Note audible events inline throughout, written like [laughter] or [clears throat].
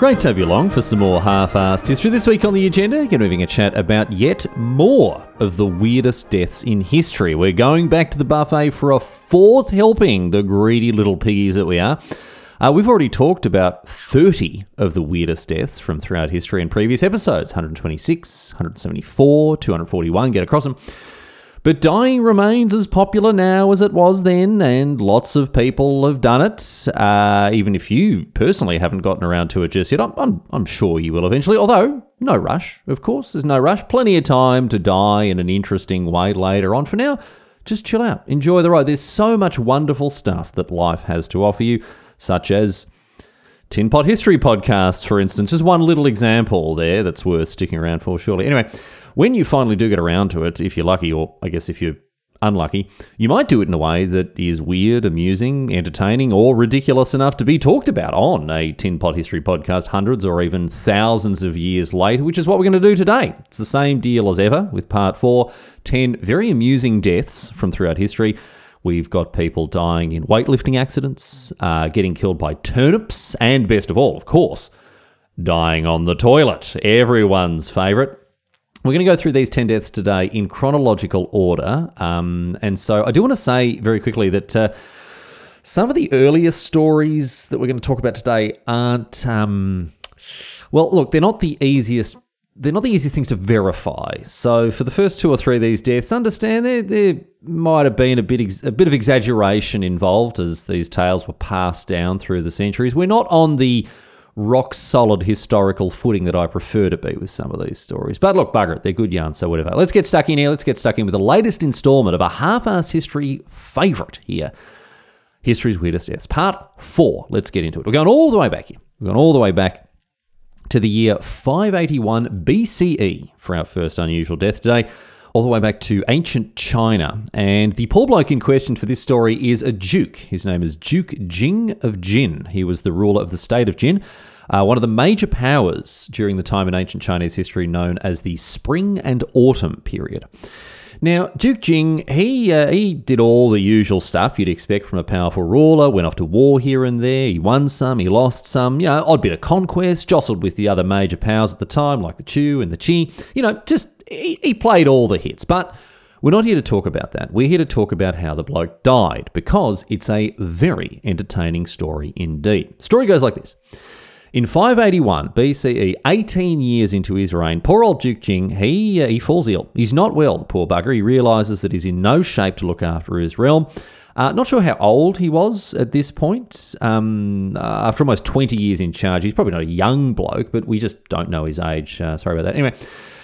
Great to have you along for some more half-assed history. This week on the agenda, be having a chat about yet more of the weirdest deaths in history. We're going back to the buffet for a fourth helping, the greedy little piggies that we are. Uh, we've already talked about 30 of the weirdest deaths from throughout history in previous episodes 126, 174, 241, get across them. But dying remains as popular now as it was then, and lots of people have done it. Uh, even if you personally haven't gotten around to it just yet, I'm, I'm, I'm sure you will eventually. Although, no rush, of course, there's no rush. Plenty of time to die in an interesting way later on. For now, just chill out, enjoy the ride. There's so much wonderful stuff that life has to offer you, such as Tin Pot History podcasts, for instance. Just one little example there that's worth sticking around for, surely. Anyway, when you finally do get around to it, if you're lucky, or I guess if you're unlucky, you might do it in a way that is weird, amusing, entertaining, or ridiculous enough to be talked about on a Tin Pot History podcast hundreds or even thousands of years later, which is what we're going to do today. It's the same deal as ever with part four 10 very amusing deaths from throughout history. We've got people dying in weightlifting accidents, uh, getting killed by turnips, and best of all, of course, dying on the toilet. Everyone's favourite. We're going to go through these 10 deaths today in chronological order. Um, and so I do want to say very quickly that uh, some of the earliest stories that we're going to talk about today aren't, um, well, look, they're not the easiest. They're not the easiest things to verify. So, for the first two or three of these deaths, understand there there might have been a bit ex- a bit of exaggeration involved as these tales were passed down through the centuries. We're not on the rock solid historical footing that I prefer to be with some of these stories. But look, bugger it, they're good yarns, so whatever. Let's get stuck in here. Let's get stuck in with the latest installment of a half-ass history favourite here. History's Weirdest Deaths, part four. Let's get into it. We're going all the way back here. We're going all the way back to the year 581 BCE for our first unusual death today all the way back to ancient China. And the poor bloke in question for this story is a duke. His name is Duke Jing of Jin. He was the ruler of the state of Jin. Uh, one of the major powers during the time in ancient Chinese history known as the Spring and Autumn period. Now, Duke Jing, he uh, he did all the usual stuff you'd expect from a powerful ruler. Went off to war here and there. He won some, he lost some. You know, odd bit of conquest. Jostled with the other major powers at the time, like the Chu and the Qi. You know, just he, played all the hits. But we're not here to talk about that. We're here to talk about how the bloke died because it's a very entertaining story indeed. Story goes like this. In 581 BCE, 18 years into his reign, poor old Duke Jing, he, uh, he falls ill. He's not well, the poor bugger. He realises that he's in no shape to look after his realm. Uh, not sure how old he was at this point. Um, uh, after almost 20 years in charge, he's probably not a young bloke, but we just don't know his age. Uh, sorry about that. Anyway,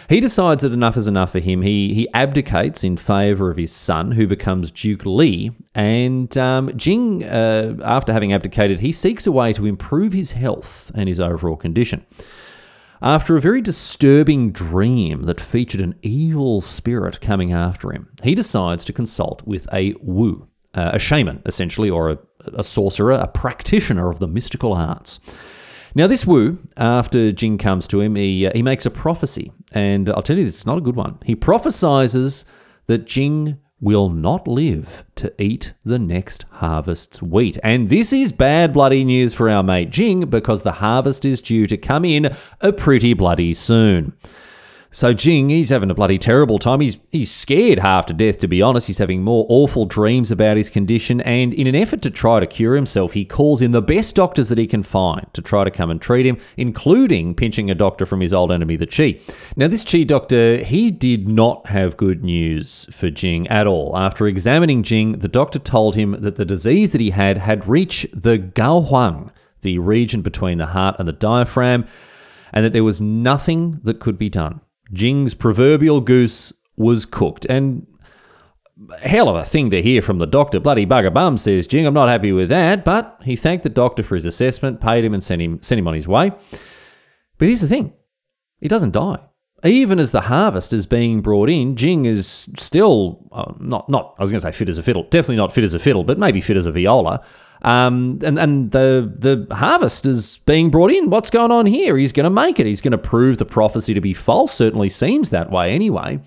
he decides that enough is enough for him. He he abdicates in favour of his son, who becomes Duke Li. And um, Jing, uh, after having abdicated, he seeks a way to improve his health and his overall condition. After a very disturbing dream that featured an evil spirit coming after him, he decides to consult with a Wu, uh, a shaman, essentially, or a, a sorcerer, a practitioner of the mystical arts. Now, this Wu, after Jing comes to him, he, uh, he makes a prophecy. And I'll tell you, this is not a good one. He prophesies that Jing will not live to eat the next harvest's wheat. And this is bad bloody news for our mate Jing because the harvest is due to come in a pretty bloody soon. So Jing, he's having a bloody terrible time. He's he's scared half to death, to be honest. He's having more awful dreams about his condition, and in an effort to try to cure himself, he calls in the best doctors that he can find to try to come and treat him, including pinching a doctor from his old enemy, the Qi. Now, this Qi doctor, he did not have good news for Jing at all. After examining Jing, the doctor told him that the disease that he had had reached the Gaohuang, the region between the heart and the diaphragm, and that there was nothing that could be done. Jing's proverbial goose was cooked. And hell of a thing to hear from the doctor. Bloody bugger bum, says Jing. I'm not happy with that. But he thanked the doctor for his assessment, paid him, and sent him, sent him on his way. But here's the thing he doesn't die. Even as the harvest is being brought in, Jing is still uh, not not I was going to say fit as a fiddle, definitely not fit as a fiddle, but maybe fit as a viola. Um, and and the the harvest is being brought in. What's going on here? He's going to make it. He's going to prove the prophecy to be false. Certainly seems that way anyway.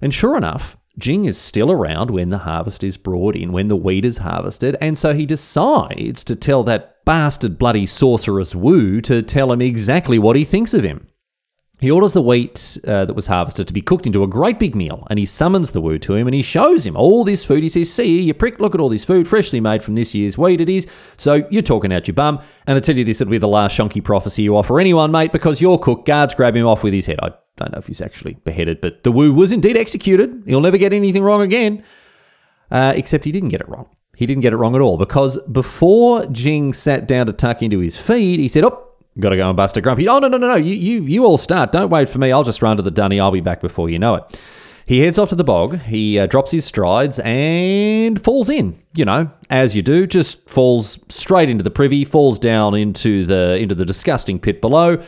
And sure enough, Jing is still around when the harvest is brought in, when the wheat is harvested, and so he decides to tell that bastard bloody sorceress Wu to tell him exactly what he thinks of him. He orders the wheat uh, that was harvested to be cooked into a great big meal, and he summons the Wu to him and he shows him all this food. He says, See, you prick, look at all this food, freshly made from this year's wheat it is. So you're talking out your bum. And I tell you, this it'll be the last shonky prophecy you offer anyone, mate, because your cook guards grab him off with his head. I don't know if he's actually beheaded, but the Wu was indeed executed. He'll never get anything wrong again. Uh, except he didn't get it wrong. He didn't get it wrong at all because before Jing sat down to tuck into his feed, he said, Oh, Got to go and bust a grumpy. Oh, no, no, no, no. You, you, you all start. Don't wait for me. I'll just run to the dunny. I'll be back before you know it. He heads off to the bog. He uh, drops his strides and falls in. You know, as you do, just falls straight into the privy, falls down into the into the disgusting pit below,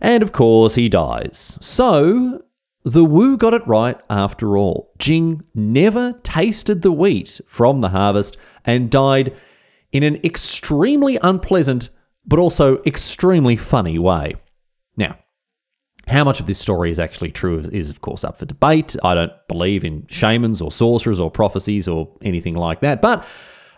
and of course he dies. So the Wu got it right after all. Jing never tasted the wheat from the harvest and died in an extremely unpleasant but also extremely funny way. Now, how much of this story is actually true is, of course, up for debate. I don't believe in shamans or sorcerers or prophecies or anything like that. But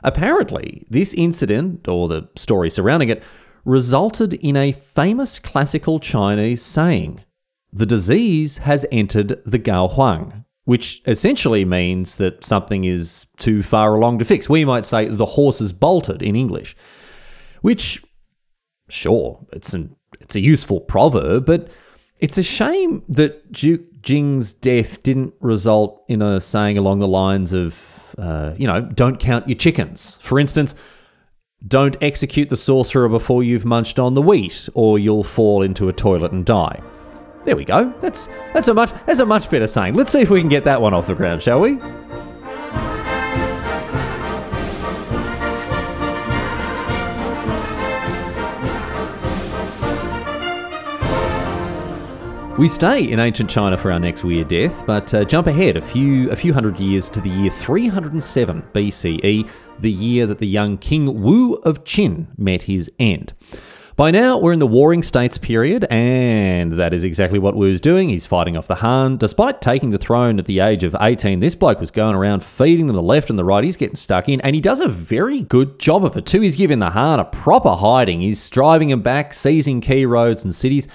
apparently, this incident, or the story surrounding it, resulted in a famous classical Chinese saying The disease has entered the Gao Huang, which essentially means that something is too far along to fix. We might say the horse is bolted in English, which sure, it's an it's a useful proverb, but it's a shame that Duke Jing's death didn't result in a saying along the lines of, uh, you know, don't count your chickens. For instance, don't execute the sorcerer before you've munched on the wheat, or you'll fall into a toilet and die. There we go. That's that's a much that's a much better saying. Let's see if we can get that one off the ground, shall we? We stay in ancient China for our next weird death, but uh, jump ahead a few a few hundred years to the year 307 BCE, the year that the young King Wu of Qin met his end. By now, we're in the Warring States period, and that is exactly what Wu's doing. He's fighting off the Han. Despite taking the throne at the age of 18, this bloke was going around feeding them the left and the right. He's getting stuck in, and he does a very good job of it too. He's giving the Han a proper hiding. He's driving them back, seizing key roads and cities.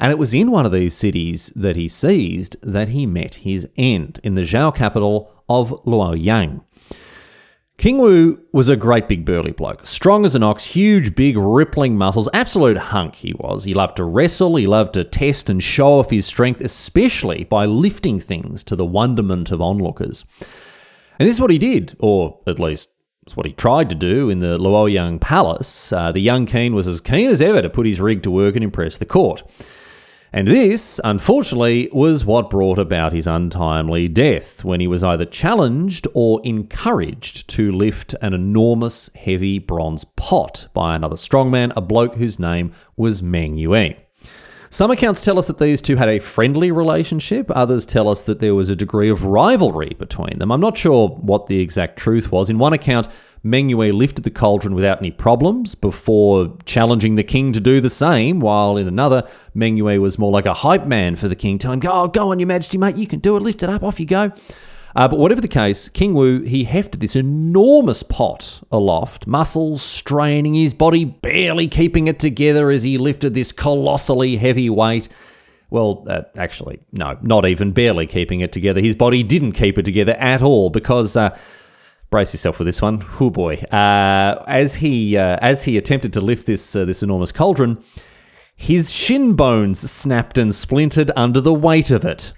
And it was in one of these cities that he seized that he met his end, in the Zhou capital of Luoyang. King Wu was a great big burly bloke, strong as an ox, huge, big, rippling muscles, absolute hunk he was. He loved to wrestle, he loved to test and show off his strength, especially by lifting things to the wonderment of onlookers. And this is what he did, or at least it's what he tried to do in the Luoyang Palace. Uh, the young king was as keen as ever to put his rig to work and impress the court. And this, unfortunately, was what brought about his untimely death when he was either challenged or encouraged to lift an enormous heavy bronze pot by another strongman, a bloke whose name was Meng Yue. Some accounts tell us that these two had a friendly relationship, others tell us that there was a degree of rivalry between them. I'm not sure what the exact truth was. In one account, Meng Yue lifted the cauldron without any problems before challenging the king to do the same, while in another, Meng Yue was more like a hype man for the king, telling him, oh, go on, your majesty, mate, you can do it, lift it up, off you go. Uh, but whatever the case, King Wu, he hefted this enormous pot aloft, muscles straining, his body barely keeping it together as he lifted this colossally heavy weight. Well, uh, actually, no, not even barely keeping it together. His body didn't keep it together at all because uh, brace yourself for this one. Oh boy! Uh, as he uh, as he attempted to lift this uh, this enormous cauldron, his shin bones snapped and splintered under the weight of it.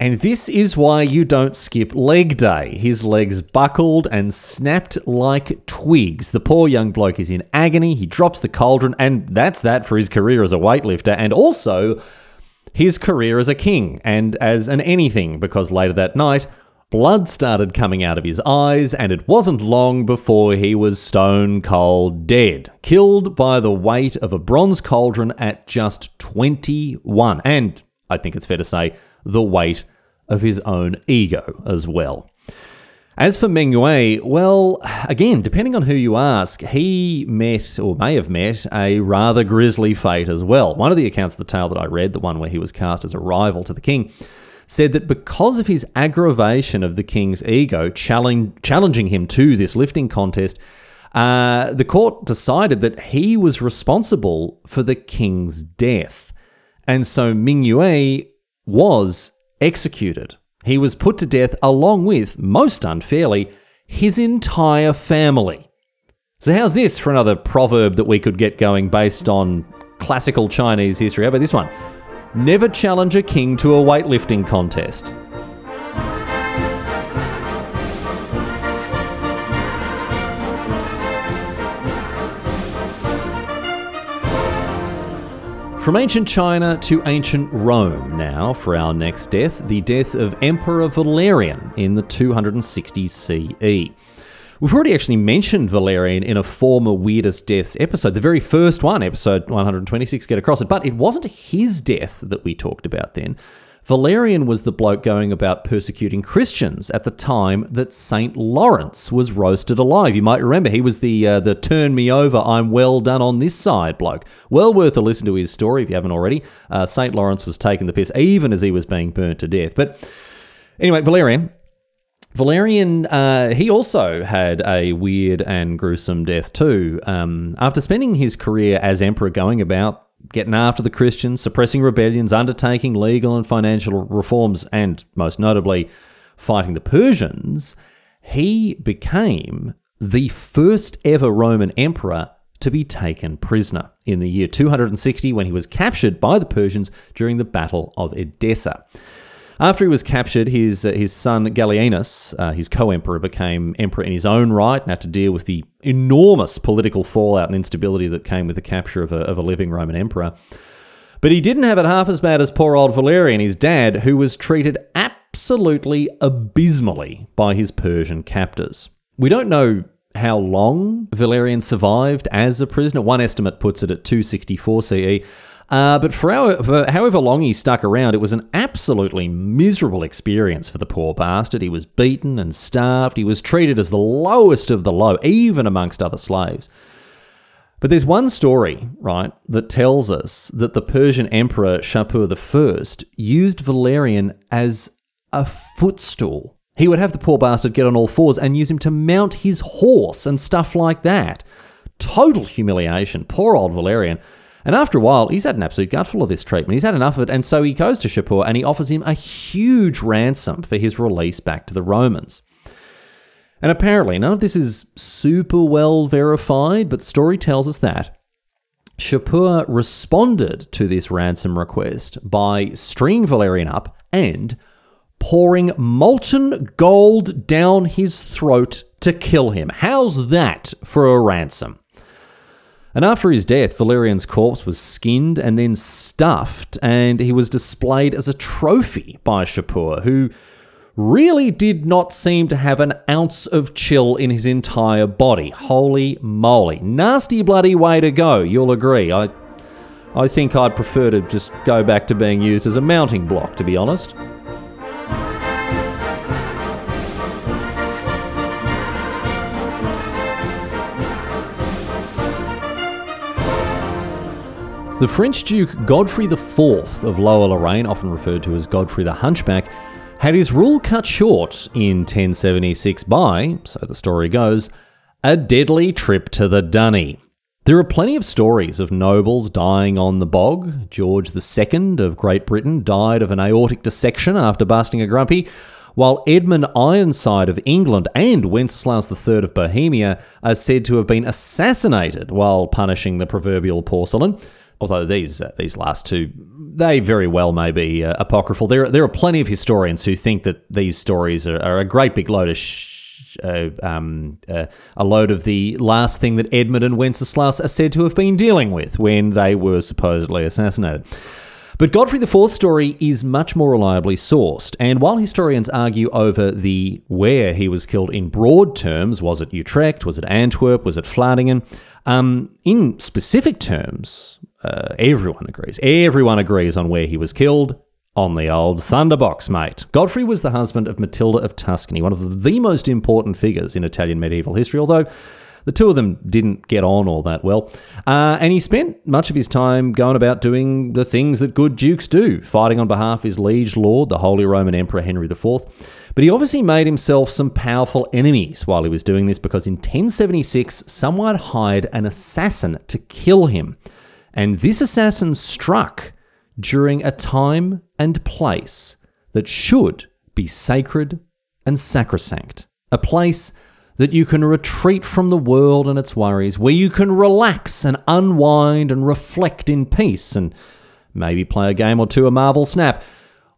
And this is why you don't skip leg day. His legs buckled and snapped like twigs. The poor young bloke is in agony. He drops the cauldron, and that's that for his career as a weightlifter and also his career as a king and as an anything, because later that night, Blood started coming out of his eyes, and it wasn't long before he was stone cold dead, killed by the weight of a bronze cauldron at just 21. And I think it's fair to say, the weight of his own ego as well. As for Meng Yue, well, again, depending on who you ask, he met or may have met a rather grisly fate as well. One of the accounts of the tale that I read, the one where he was cast as a rival to the king, said that because of his aggravation of the king's ego, challenging him to this lifting contest, uh, the court decided that he was responsible for the king's death. And so Ming Yue was executed. He was put to death along with, most unfairly, his entire family. So, how's this for another proverb that we could get going based on classical Chinese history? How about this one? Never challenge a king to a weightlifting contest. From ancient China to ancient Rome now for our next death, the death of Emperor Valerian in the 260s CE. We've already actually mentioned Valerian in a former Weirdest Deaths episode, the very first one, episode 126, Get Across It, but it wasn't his death that we talked about then. Valerian was the bloke going about persecuting Christians at the time that Saint Lawrence was roasted alive. You might remember he was the uh, the turn me over, I'm well done on this side bloke. Well worth a listen to his story if you haven't already. Uh, Saint Lawrence was taking the piss even as he was being burnt to death. But anyway, Valerian. Valerian, uh, he also had a weird and gruesome death too. Um, after spending his career as emperor going about getting after the Christians, suppressing rebellions, undertaking legal and financial reforms, and most notably, fighting the Persians, he became the first ever Roman emperor to be taken prisoner in the year 260 when he was captured by the Persians during the Battle of Edessa. After he was captured, his uh, his son Gallienus, uh, his co-emperor, became emperor in his own right and had to deal with the enormous political fallout and instability that came with the capture of a, of a living Roman emperor. But he didn't have it half as bad as poor old Valerian, his dad, who was treated absolutely abysmally by his Persian captors. We don't know how long Valerian survived as a prisoner. One estimate puts it at 264 CE. Uh, but for, our, for however long he stuck around, it was an absolutely miserable experience for the poor bastard. He was beaten and starved. He was treated as the lowest of the low, even amongst other slaves. But there's one story, right, that tells us that the Persian emperor Shapur I used Valerian as a footstool. He would have the poor bastard get on all fours and use him to mount his horse and stuff like that. Total humiliation. Poor old Valerian. And after a while, he's had an absolute gutful of this treatment. He's had enough of it, and so he goes to Shapur and he offers him a huge ransom for his release back to the Romans. And apparently, none of this is super well verified, but the story tells us that Shapur responded to this ransom request by stringing Valerian up and pouring molten gold down his throat to kill him. How's that for a ransom? And after his death, Valerian's corpse was skinned and then stuffed, and he was displayed as a trophy by Shapur, who really did not seem to have an ounce of chill in his entire body. Holy moly. Nasty bloody way to go, you'll agree. I, I think I'd prefer to just go back to being used as a mounting block, to be honest. The French Duke Godfrey IV of Lower Lorraine, often referred to as Godfrey the Hunchback, had his rule cut short in 1076 by, so the story goes, a deadly trip to the dunny. There are plenty of stories of nobles dying on the bog. George II of Great Britain died of an aortic dissection after busting a grumpy, while Edmund Ironside of England and Wenceslaus III of Bohemia are said to have been assassinated while punishing the proverbial porcelain although these uh, these last two, they very well may be uh, apocryphal. There, there are plenty of historians who think that these stories are, are a great big load of sh- uh, um, uh, a load of the last thing that Edmund and Wenceslaus are said to have been dealing with when they were supposedly assassinated. But Godfrey IV's story is much more reliably sourced, and while historians argue over the where he was killed in broad terms, was it Utrecht, was it Antwerp, was it Vlaardingen, um, in specific terms, uh, everyone agrees. Everyone agrees on where he was killed on the old Thunderbox, mate. Godfrey was the husband of Matilda of Tuscany, one of the most important figures in Italian medieval history, although the two of them didn't get on all that well. Uh, and he spent much of his time going about doing the things that good dukes do, fighting on behalf of his liege lord, the Holy Roman Emperor Henry IV. But he obviously made himself some powerful enemies while he was doing this because in 1076, someone hired an assassin to kill him. And this assassin struck during a time and place that should be sacred and sacrosanct. A place that you can retreat from the world and its worries, where you can relax and unwind and reflect in peace and maybe play a game or two of Marvel Snap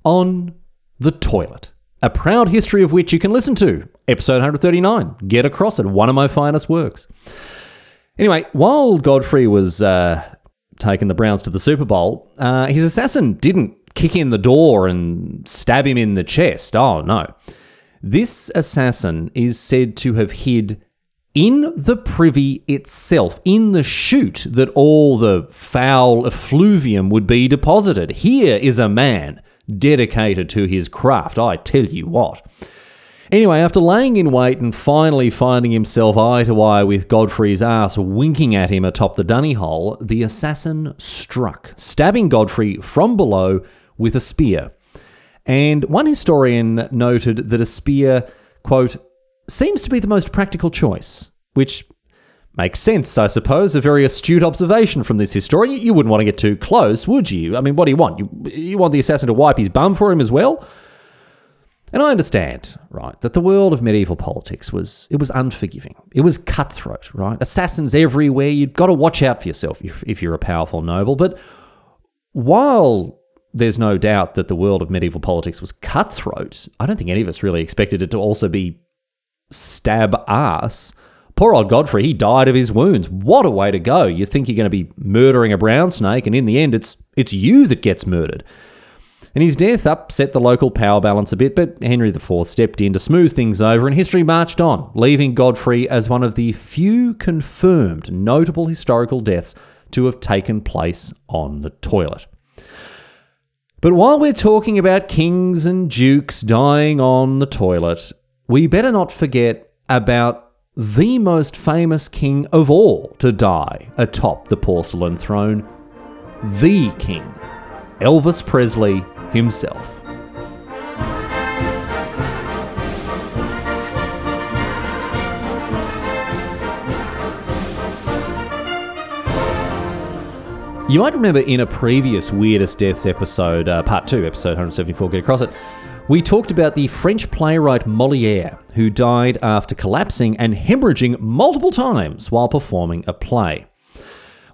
on the toilet. A proud history of which you can listen to, episode 139. Get across it, one of my finest works. Anyway, while Godfrey was uh, taking the Browns to the Super Bowl, uh, his assassin didn't kick in the door and stab him in the chest. Oh, no. This assassin is said to have hid in the privy itself, in the chute that all the foul effluvium would be deposited. Here is a man dedicated to his craft, I tell you what. Anyway, after laying in wait and finally finding himself eye to eye with Godfrey's ass winking at him atop the dunny hole, the assassin struck, stabbing Godfrey from below with a spear. And one historian noted that a spear, quote, seems to be the most practical choice, which makes sense, I suppose. A very astute observation from this historian. You wouldn't want to get too close, would you? I mean, what do you want? You, you want the assassin to wipe his bum for him as well? And I understand, right, that the world of medieval politics was it was unforgiving. It was cutthroat, right? Assassins everywhere. You've got to watch out for yourself if, if you're a powerful noble. But while there's no doubt that the world of medieval politics was cutthroat, I don't think any of us really expected it to also be stab ass. Poor old Godfrey, he died of his wounds. What a way to go. You think you're going to be murdering a brown snake, and in the end, it's it's you that gets murdered and his death upset the local power balance a bit, but Henry IV stepped in to smooth things over, and history marched on, leaving Godfrey as one of the few confirmed notable historical deaths to have taken place on the toilet. But while we're talking about kings and dukes dying on the toilet, we better not forget about the most famous king of all to die atop the porcelain throne, the king, Elvis Presley himself. You might remember in a previous Weirdest Deaths episode, uh, part two, episode 174, Get Across It, we talked about the French playwright Moliere, who died after collapsing and hemorrhaging multiple times while performing a play.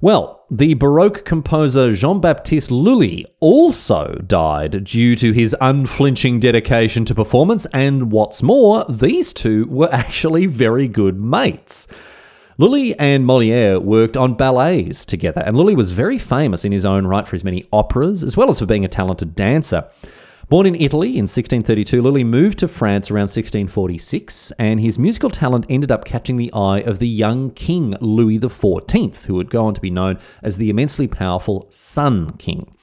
Well, the Baroque composer Jean Baptiste Lully also died due to his unflinching dedication to performance, and what's more, these two were actually very good mates. Lully and Moliere worked on ballets together, and Lully was very famous in his own right for his many operas, as well as for being a talented dancer. Born in Italy in 1632, Lully moved to France around 1646, and his musical talent ended up catching the eye of the young King Louis XIV, who would go on to be known as the immensely powerful Sun King.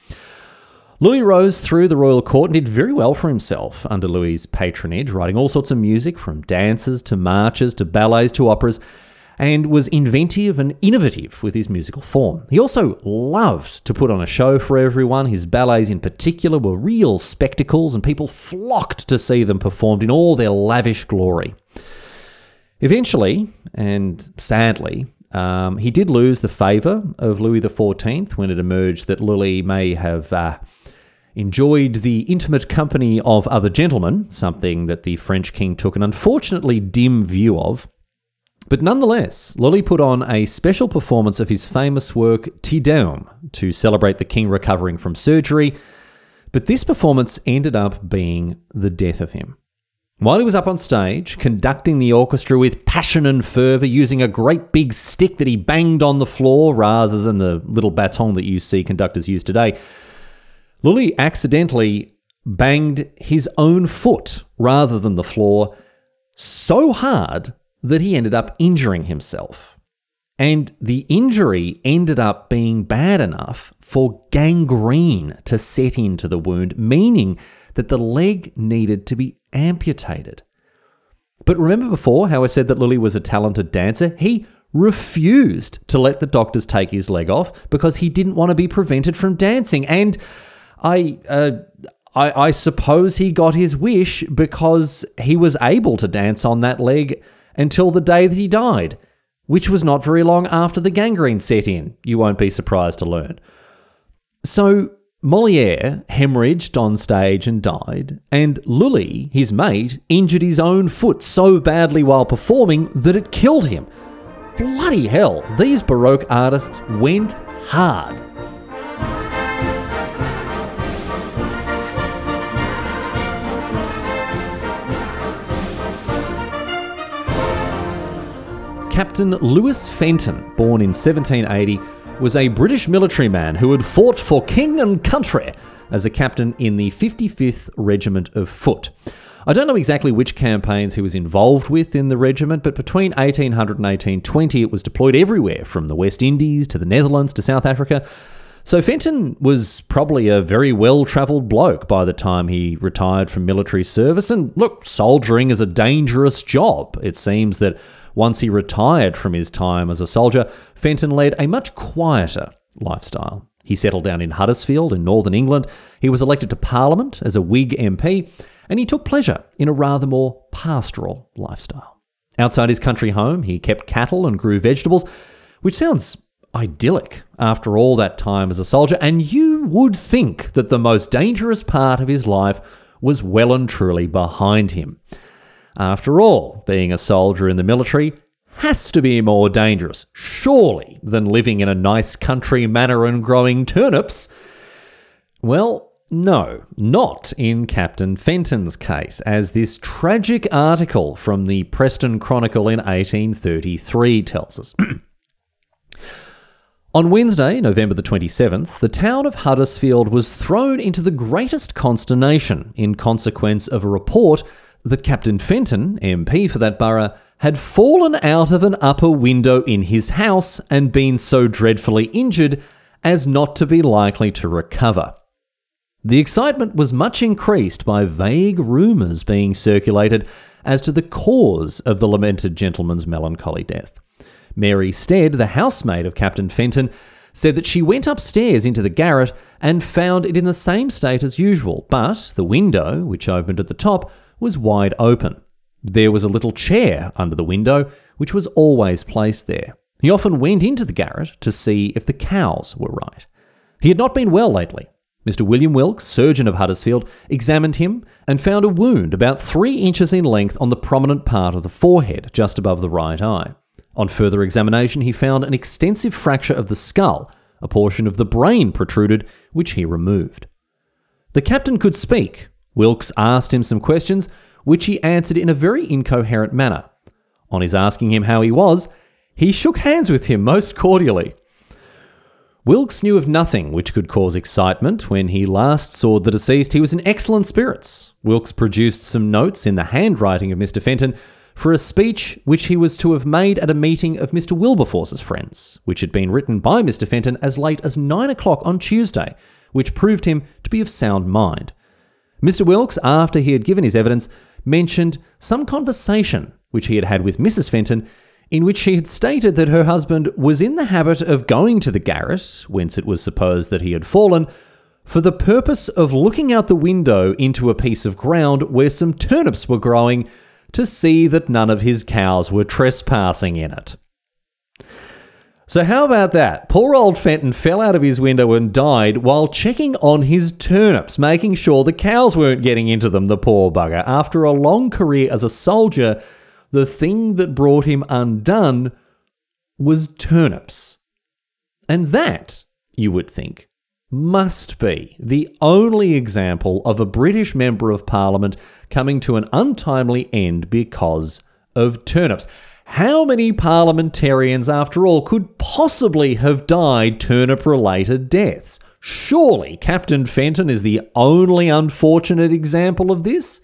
Lully rose through the royal court and did very well for himself under Louis's patronage, writing all sorts of music from dances to marches to ballets to operas, and was inventive and innovative with his musical form. He also loved to put on a show for everyone. His ballets, in particular, were real spectacles, and people flocked to see them performed in all their lavish glory. Eventually, and sadly, um, he did lose the favour of Louis XIV when it emerged that Lully may have uh, enjoyed the intimate company of other gentlemen, something that the French king took an unfortunately dim view of. But nonetheless, Lully put on a special performance of his famous work Te Deum to celebrate the king recovering from surgery, but this performance ended up being the death of him. While he was up on stage, conducting the orchestra with passion and fervour, using a great big stick that he banged on the floor rather than the little baton that you see conductors use today, Lully accidentally banged his own foot rather than the floor so hard that he ended up injuring himself. And the injury ended up being bad enough for gangrene to set into the wound, meaning that the leg needed to be amputated. But remember before how I said that Lully was a talented dancer? He refused to let the doctors take his leg off because he didn't want to be prevented from dancing. And I, uh, I, I suppose he got his wish because he was able to dance on that leg until the day that he died, which was not very long after the gangrene set in, you won't be surprised to learn. So Moliere hemorrhaged on stage and died, and Lully, his mate, injured his own foot so badly while performing that it killed him. Bloody hell, these Baroque artists went hard. Captain Lewis Fenton, born in 1780, was a British military man who had fought for king and country as a captain in the 55th Regiment of Foot. I don't know exactly which campaigns he was involved with in the regiment, but between 1800 and 1820 it was deployed everywhere from the West Indies to the Netherlands to South Africa. So Fenton was probably a very well travelled bloke by the time he retired from military service. And look, soldiering is a dangerous job. It seems that once he retired from his time as a soldier, Fenton led a much quieter lifestyle. He settled down in Huddersfield in northern England. He was elected to Parliament as a Whig MP, and he took pleasure in a rather more pastoral lifestyle. Outside his country home, he kept cattle and grew vegetables, which sounds idyllic after all that time as a soldier, and you would think that the most dangerous part of his life was well and truly behind him. After all, being a soldier in the military has to be more dangerous, surely, than living in a nice country manor and growing turnips. Well, no, not in Captain Fenton's case, as this tragic article from the Preston Chronicle in 1833 tells us. [clears throat] On Wednesday, November the 27th, the town of Huddersfield was thrown into the greatest consternation in consequence of a report that Captain Fenton, MP for that borough, had fallen out of an upper window in his house and been so dreadfully injured as not to be likely to recover. The excitement was much increased by vague rumours being circulated as to the cause of the lamented gentleman's melancholy death. Mary Stead, the housemaid of Captain Fenton, said that she went upstairs into the garret and found it in the same state as usual, but the window, which opened at the top, was wide open. There was a little chair under the window, which was always placed there. He often went into the garret to see if the cows were right. He had not been well lately. Mr. William Wilkes, surgeon of Huddersfield, examined him and found a wound about three inches in length on the prominent part of the forehead, just above the right eye. On further examination, he found an extensive fracture of the skull, a portion of the brain protruded, which he removed. The captain could speak, Wilkes asked him some questions, which he answered in a very incoherent manner. On his asking him how he was, he shook hands with him most cordially. Wilkes knew of nothing which could cause excitement. When he last saw the deceased, he was in excellent spirits. Wilkes produced some notes in the handwriting of Mr. Fenton for a speech which he was to have made at a meeting of Mr. Wilberforce's friends, which had been written by Mr. Fenton as late as nine o'clock on Tuesday, which proved him to be of sound mind. Mr. Wilkes, after he had given his evidence, mentioned some conversation which he had had with Mrs. Fenton, in which she had stated that her husband was in the habit of going to the garret, whence it was supposed that he had fallen, for the purpose of looking out the window into a piece of ground where some turnips were growing to see that none of his cows were trespassing in it. So, how about that? Poor old Fenton fell out of his window and died while checking on his turnips, making sure the cows weren't getting into them, the poor bugger. After a long career as a soldier, the thing that brought him undone was turnips. And that, you would think, must be the only example of a British Member of Parliament coming to an untimely end because of turnips. How many parliamentarians, after all, could possibly have died turnip related deaths? Surely Captain Fenton is the only unfortunate example of this?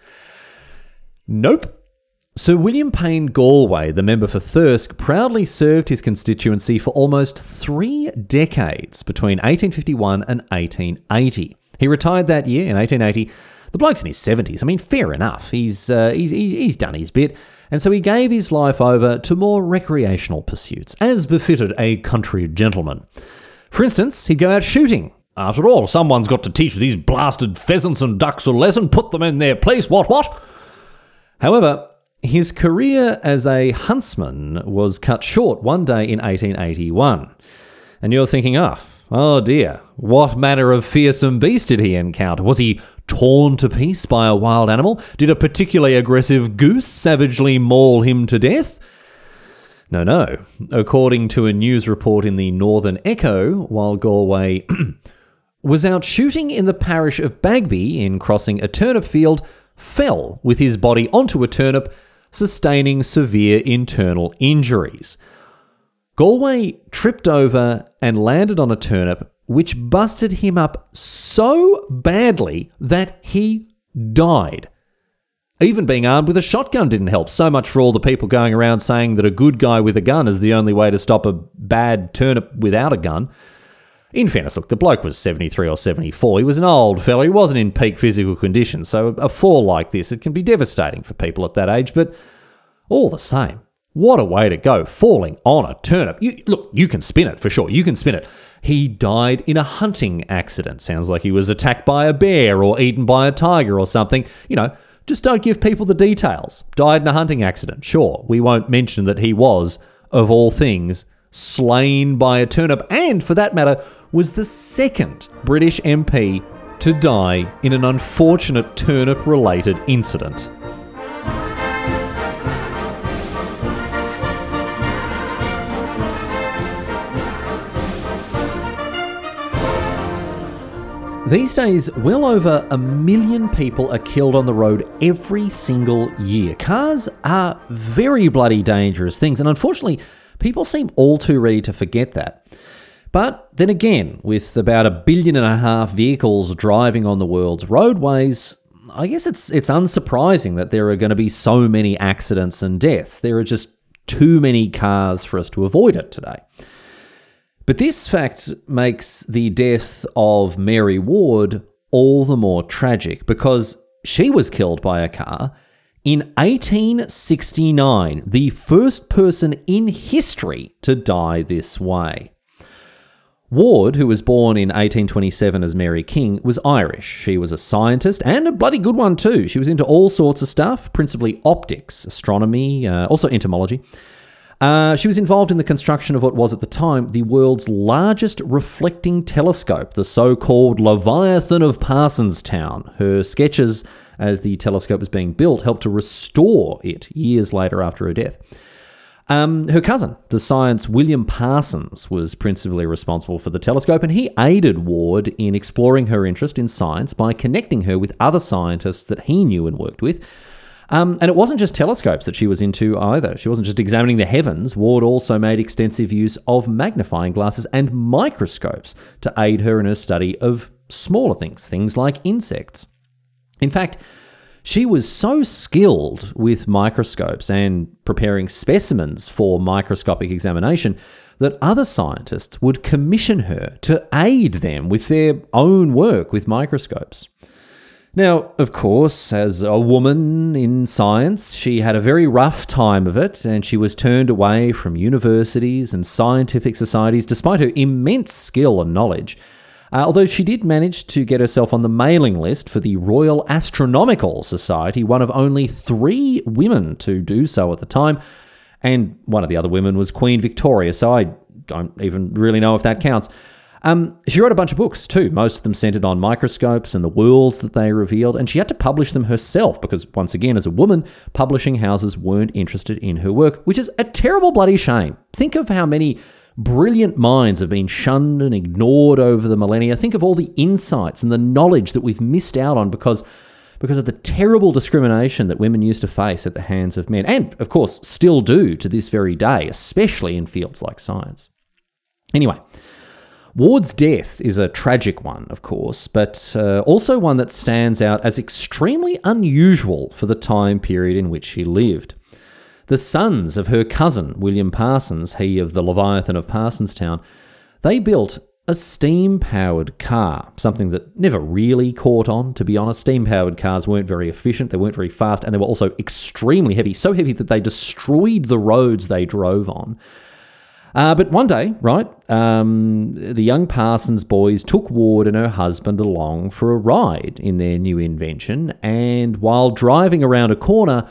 Nope. Sir William Payne Gallwey, the member for Thirsk, proudly served his constituency for almost three decades between 1851 and 1880. He retired that year in 1880. The bloke's in his 70s. I mean, fair enough. He's, uh, he's, he's, he's done his bit. And so he gave his life over to more recreational pursuits, as befitted a country gentleman. For instance, he'd go out shooting. After all, someone's got to teach these blasted pheasants and ducks a lesson, put them in their place, what, what? However, his career as a huntsman was cut short one day in 1881. And you're thinking, oh, oh dear, what manner of fearsome beast did he encounter? Was he torn to piece by a wild animal? Did a particularly aggressive goose savagely maul him to death? No, no. According to a news report in the Northern Echo, while Gallwey [clears throat] was out shooting in the parish of Bagby in crossing a turnip field, fell with his body onto a turnip sustaining severe internal injuries. Gallwey tripped over and landed on a turnip, which busted him up so badly that he died. Even being armed with a shotgun didn't help. So much for all the people going around saying that a good guy with a gun is the only way to stop a bad turnip without a gun. In fairness, look, the bloke was 73 or 74. He was an old fellow. He wasn't in peak physical condition. So a fall like this, it can be devastating for people at that age. But all the same, what a way to go, falling on a turnip. You, look, you can spin it for sure. You can spin it. He died in a hunting accident. Sounds like he was attacked by a bear or eaten by a tiger or something. You know, just don't give people the details. Died in a hunting accident. Sure, we won't mention that he was, of all things, slain by a turnip, and for that matter, was the second British MP to die in an unfortunate turnip related incident. These days, well over a million people are killed on the road every single year. Cars are very bloody dangerous things, and unfortunately, people seem all too ready to forget that. But then again, with about a billion and a half vehicles driving on the world's roadways, I guess it's it's unsurprising that there are going to be so many accidents and deaths. There are just too many cars for us to avoid it today. But this fact makes the death of Mary Ward all the more tragic because she was killed by a car in 1869, the first person in history to die this way. Ward, who was born in 1827 as Mary King, was Irish. She was a scientist and a bloody good one too. She was into all sorts of stuff, principally optics, astronomy, uh, also entomology. Uh, she was involved in the construction of what was at the time the world's largest reflecting telescope, the so called Leviathan of Parsonstown. Her sketches as the telescope was being built helped to restore it years later after her death. Um, her cousin, the science William Parsons, was principally responsible for the telescope, and he aided Ward in exploring her interest in science by connecting her with other scientists that he knew and worked with. Um, and it wasn't just telescopes that she was into either. She wasn't just examining the heavens. Ward also made extensive use of magnifying glasses and microscopes to aid her in her study of smaller things, things like insects. In fact, she was so skilled with microscopes and preparing specimens for microscopic examination that other scientists would commission her to aid them with their own work with microscopes. Now, of course, as a woman in science, she had a very rough time of it, and she was turned away from universities and scientific societies despite her immense skill and knowledge. Uh, although she did manage to get herself on the mailing list for the Royal Astronomical Society, one of only three women to do so at the time. And one of the other women was Queen Victoria, so I don't even really know if that counts. Um, she wrote a bunch of books too, most of them centered on microscopes and the worlds that they revealed, and she had to publish them herself because, once again, as a woman, publishing houses weren't interested in her work, which is a terrible bloody shame. Think of how many Brilliant minds have been shunned and ignored over the millennia. Think of all the insights and the knowledge that we've missed out on because, because of the terrible discrimination that women used to face at the hands of men, and of course still do to this very day, especially in fields like science. Anyway, Ward's death is a tragic one, of course, but uh, also one that stands out as extremely unusual for the time period in which she lived. The sons of her cousin, William Parsons, he of the Leviathan of Parsonstown, they built a steam powered car, something that never really caught on, to be honest. Steam powered cars weren't very efficient, they weren't very fast, and they were also extremely heavy, so heavy that they destroyed the roads they drove on. Uh, but one day, right, um, the young Parsons boys took Ward and her husband along for a ride in their new invention, and while driving around a corner,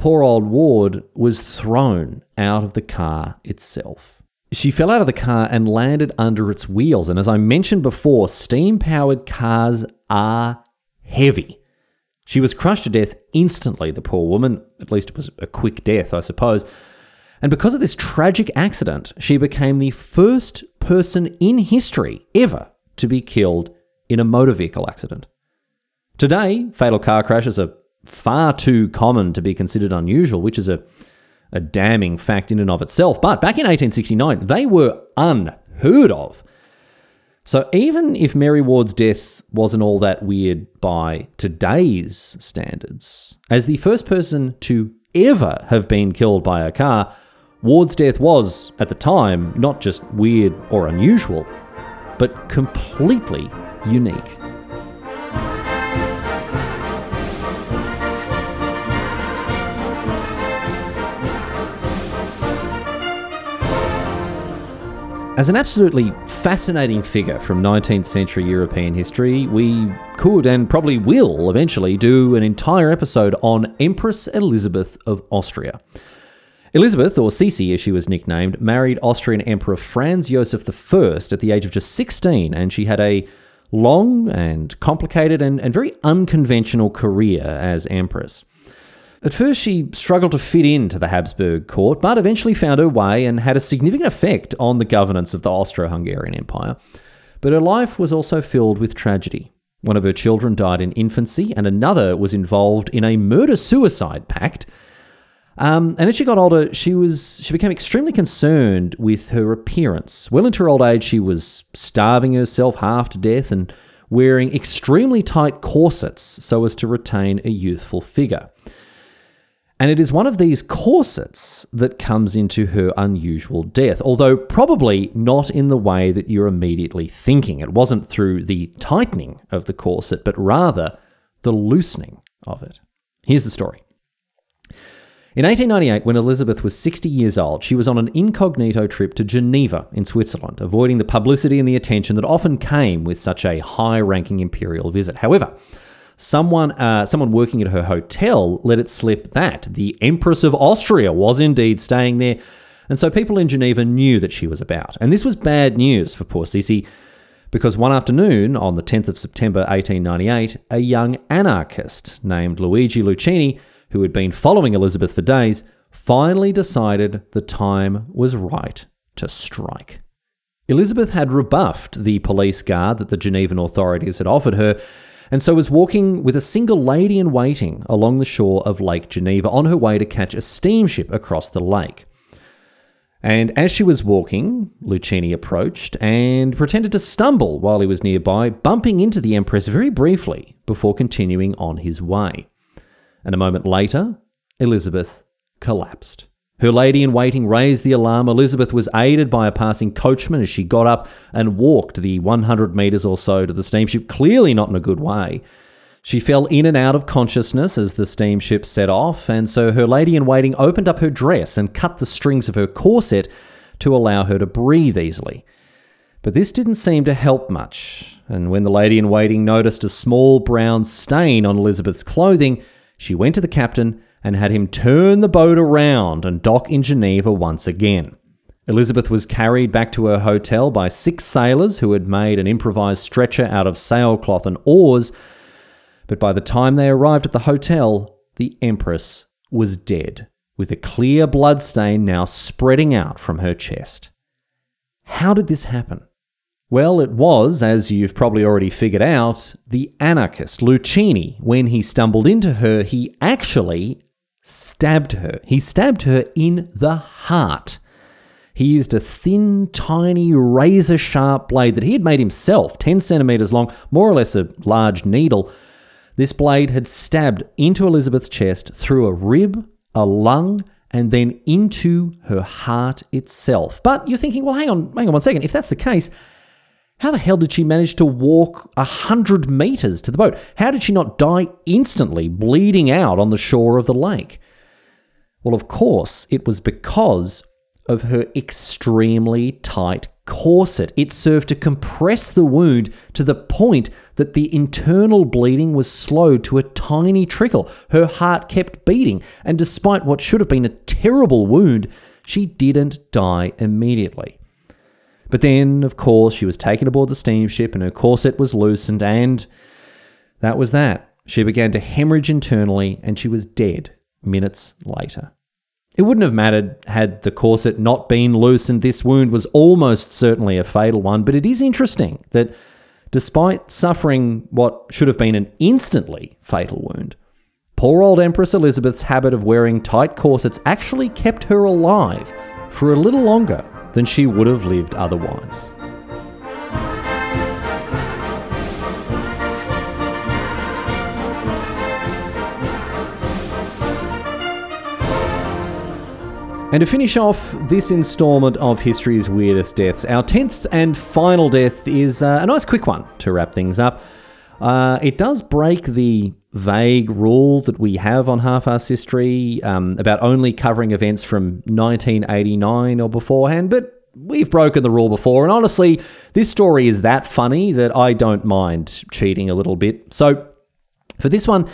poor old Ward was thrown out of the car itself. She fell out of the car and landed under its wheels. And as I mentioned before, steam powered cars are heavy. She was crushed to death instantly, the poor woman. At least it was a quick death, I suppose. And because of this tragic accident, she became the first person in history ever to be killed in a motor vehicle accident. Today, fatal car crashes are far too common to be considered unusual, which is a, a damning fact in and of itself. But back in 1869, they were unheard of. So even if Mary Ward's death wasn't all that weird by today's standards, as the first person to ever have been killed by a car, Ward's death was, at the time, not just weird or unusual, but completely unique. As an absolutely fascinating figure from 19th century European history, we could and probably will eventually do an entire episode on Empress Elizabeth of Austria. Elizabeth, or Sisi as she was nicknamed, married Austrian Emperor Franz Josef I at the age of just 16, and she had a long and complicated and, and very unconventional career as empress. At first, she struggled to fit into the Habsburg court, but eventually found her way and had a significant effect on the governance of the Austro Hungarian Empire. But her life was also filled with tragedy. One of her children died in infancy, and another was involved in a murder suicide pact. Um, and as she got older, she was she became extremely concerned with her appearance. Well into her old age, she was starving herself half to death and wearing extremely tight corsets so as to retain a youthful figure. And it is one of these corsets that comes into her unusual death, although probably not in the way that you're immediately thinking. It wasn't through the tightening of the corset, but rather the loosening of it. Here's the story. In 1898, when Elizabeth was 60 years old, she was on an incognito trip to Geneva in Switzerland, avoiding the publicity and the attention that often came with such a high ranking imperial visit. However, someone uh, someone working at her hotel let it slip that the Empress of Austria was indeed staying there, and so people in Geneva knew that she was about. And this was bad news for poor Sisi, because one afternoon on the 10th of September 1898, a young anarchist named Luigi Lucheni, who had been following Elizabeth for days, finally decided the time was right to strike. Elizabeth had rebuffed the police guard that the Genevan authorities had offered her and so was walking with a single lady in waiting along the shore of Lake Geneva on her way to catch a steamship across the lake. And as she was walking, Lucheni approached and pretended to stumble while he was nearby, bumping into the Empress very briefly before continuing on his way. And a moment later, Elizabeth collapsed. Her lady in waiting raised the alarm. Elizabeth was aided by a passing coachman as she got up and walked the 100 metres or so to the steamship, clearly not in a good way. She fell in and out of consciousness as the steamship set off, and so her lady in waiting opened up her dress and cut the strings of her corset to allow her to breathe easily. But this didn't seem to help much, and when the lady in waiting noticed a small brown stain on Elizabeth's clothing, she went to the captain and had him turn the boat around and dock in Geneva once again. Elizabeth was carried back to her hotel by six sailors who had made an improvised stretcher out of sailcloth and oars, but by the time they arrived at the hotel, the Empress was dead, with a clear blood stain now spreading out from her chest. How did this happen? Well, it was, as you've probably already figured out, the anarchist Lucheni. When he stumbled into her, he actually stabbed her. He stabbed her in the heart. He used a thin, tiny, razor sharp blade that he had made himself, 10 centimeters long, more or less a large needle. This blade had stabbed into Elizabeth's chest through a rib, a lung, and then into her heart itself. But you're thinking, well, hang on, hang on one second. If that's the case, how the hell did she manage to walk a hundred meters to the boat? How did she not die instantly, bleeding out on the shore of the lake? Well, of course, it was because of her extremely tight corset. It served to compress the wound to the point that the internal bleeding was slowed to a tiny trickle. Her heart kept beating, and despite what should have been a terrible wound, she didn't die immediately. But then, of course, she was taken aboard the steamship and her corset was loosened, and that was that. She began to hemorrhage internally, and she was dead minutes later. It wouldn't have mattered had the corset not been loosened. This wound was almost certainly a fatal one, but it is interesting that despite suffering what should have been an instantly fatal wound, poor old Empress Elizabeth's habit of wearing tight corsets actually kept her alive for a little longer than she would have lived otherwise. And to finish off this installment of History's Weirdest Deaths, our 10th and final death is uh, a nice quick one to wrap things up. Uh, it does break the vague rule that we have on Half-Arsed History um, about only covering events from 1989 or beforehand, but we've broken the rule before. And honestly, this story is that funny that I don't mind cheating a little bit. So for this one,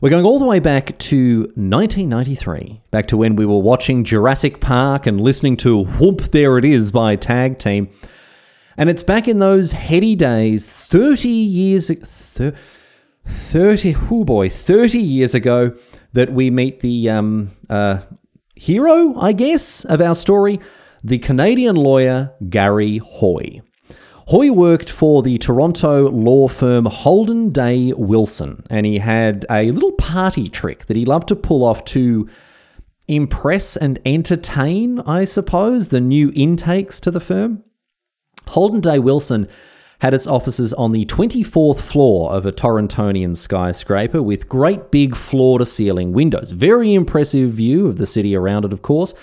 we're going all the way back to 1993, back to when we were watching Jurassic Park and listening to Whoomp There It Is by Tag Team. And it's back in those heady days, 30 years ago, 30, oh boy, 30 years ago, that we meet the um, uh, hero, I guess, of our story, the Canadian lawyer Garry Hoy. Hoy worked for the Toronto law firm Holden Day Wilson, and he had a little party trick that he loved to pull off to impress and entertain, I suppose, the new intakes to the firm. Holden Day Wilson had its offices on the 24th floor of a Torontonian skyscraper with great big floor to ceiling windows. Very impressive view of the city around it, of course.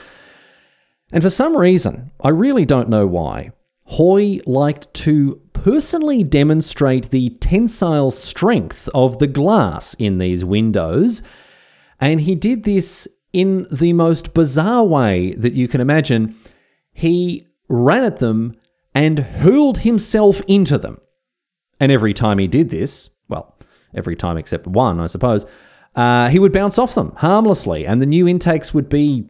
And for some reason, I really don't know why, Hoy liked to personally demonstrate the tensile strength of the glass in these windows, and he did this in the most bizarre way that you can imagine. He ran at them and hurled himself into them. And every time he did this, well, every time except one, I suppose, uh, he would bounce off them harmlessly, and the new intakes would be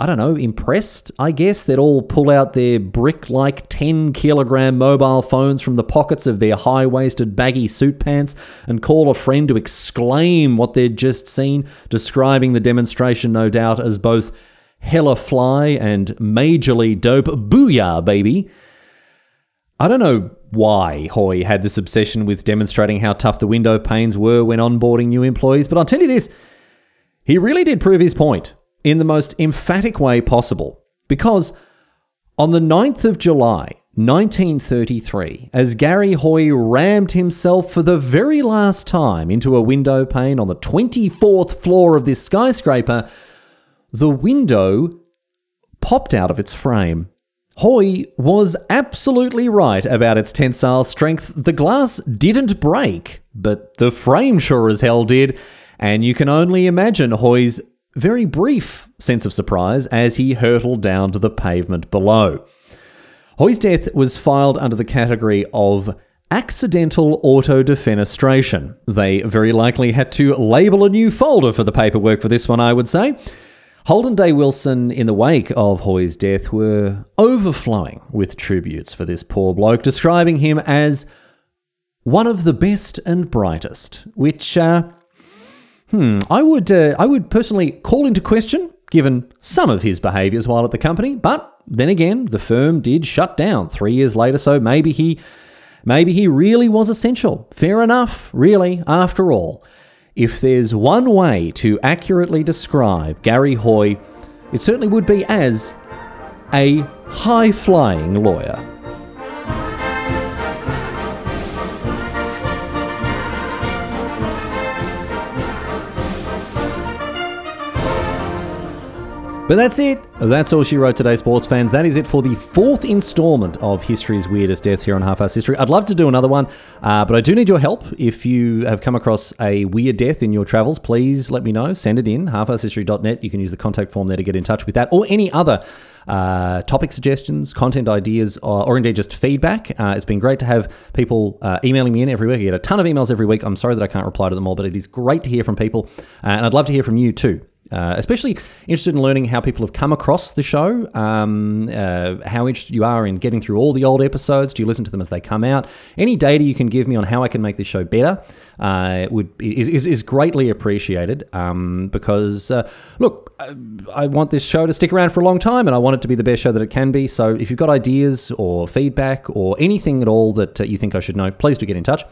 I don't know, impressed, I guess. They'd all pull out their brick like 10 kilogram mobile phones from the pockets of their high waisted baggy suit pants and call a friend to exclaim what they'd just seen, describing the demonstration, no doubt, as both hella fly and majorly dope. Booyah, baby. I don't know why Hoy had this obsession with demonstrating how tough the window panes were when onboarding new employees, but I'll tell you this he really did prove his point in the most emphatic way possible. Because on the 9th of July, 1933, as Garry Hoy rammed himself for the very last time into a window pane on the 24th floor of this skyscraper, the window popped out of its frame. Hoy was absolutely right about its tensile strength. The glass didn't break, but the frame sure as hell did, and you can only imagine Hoy's very brief sense of surprise as he hurtled down to the pavement below. Hoy's death was filed under the category of accidental auto defenestration. They very likely had to label a new folder for the paperwork for this one, I would say. Holden Day Wilson, in the wake of Hoy's death, were overflowing with tributes for this poor bloke, describing him as one of the best and brightest, which uh, Hmm, I would, uh, I would personally call into question, given some of his behaviours while at the company. But then again, the firm did shut down three years later, so maybe he, maybe he really was essential. Fair enough, really. After all, if there's one way to accurately describe Garry Hoy, it certainly would be as a high flying lawyer. But that's it. That's all she wrote today, sports fans. That is it for the fourth installment of History's Weirdest Deaths here on Half-Arsed History. I'd love to do another one, uh, but I do need your help. If you have come across a weird death in your travels, please let me know. Send it in, halfarsedhistory.net. You can use the contact form there to get in touch with that or any other uh, topic suggestions, content ideas, or, or indeed just feedback. Uh, it's been great to have people uh, emailing me in every week. I get a ton of emails every week. I'm sorry that I can't reply to them all, but it is great to hear from people, uh, and I'd love to hear from you too. Uh, especially interested in learning how people have come across the show, um, uh, how interested you are in getting through all the old episodes. Do you listen to them as they come out? Any data you can give me on how I can make this show better uh, would is, is, is greatly appreciated. Um, because uh, look, I, want this show to stick around for a long time, and I want it to be the best show that it can be. So if you've got ideas or feedback or anything at all that uh, you think I should know, please do get in touch.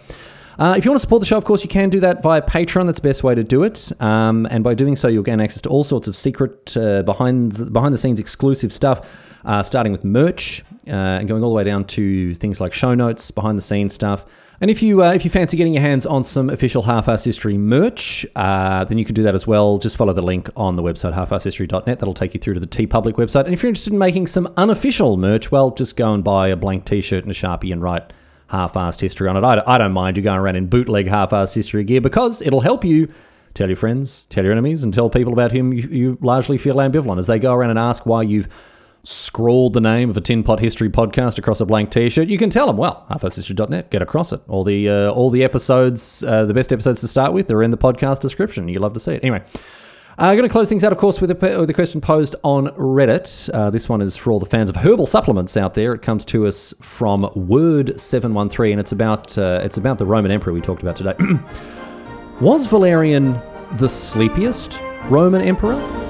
Uh, if you want to support the show, of course, you can do that via Patreon. That's the best way to do it. Um, and by doing so, you'll gain access to all sorts of secret, uh, behind behind the scenes exclusive stuff, uh, starting with merch uh, and going all the way down to things like show notes, behind the scenes stuff. And if you uh, if you fancy getting your hands on some official Half-Arsed History merch, uh, then you can do that as well. Just follow the link on the website halfarsedhistory.net. That'll take you through to the TeePublic website. And if you're interested in making some unofficial merch, well, just go and buy a blank T-shirt and a sharpie and write half-arsed history on it. I I don't mind you going around in bootleg half-arsed history gear because it'll help you tell your friends, tell your enemies, and tell people about whom you, you largely feel ambivalent as they go around and ask why you've scrawled the name of a tin pot history podcast across a blank t-shirt. You can tell them well halfarsedhistory.net get across it. All the uh, all the episodes uh, the best episodes to start with are in the podcast description. You love to see it. Anyway I'm uh, going to close things out, of course, with a, with a question posed on Reddit. Uh, this one is for all the fans of herbal supplements out there. It comes to us from Word713, and it's about, uh, it's about the Roman Emperor we talked about today. [clears throat] Was Valerian the sleepiest Roman Emperor?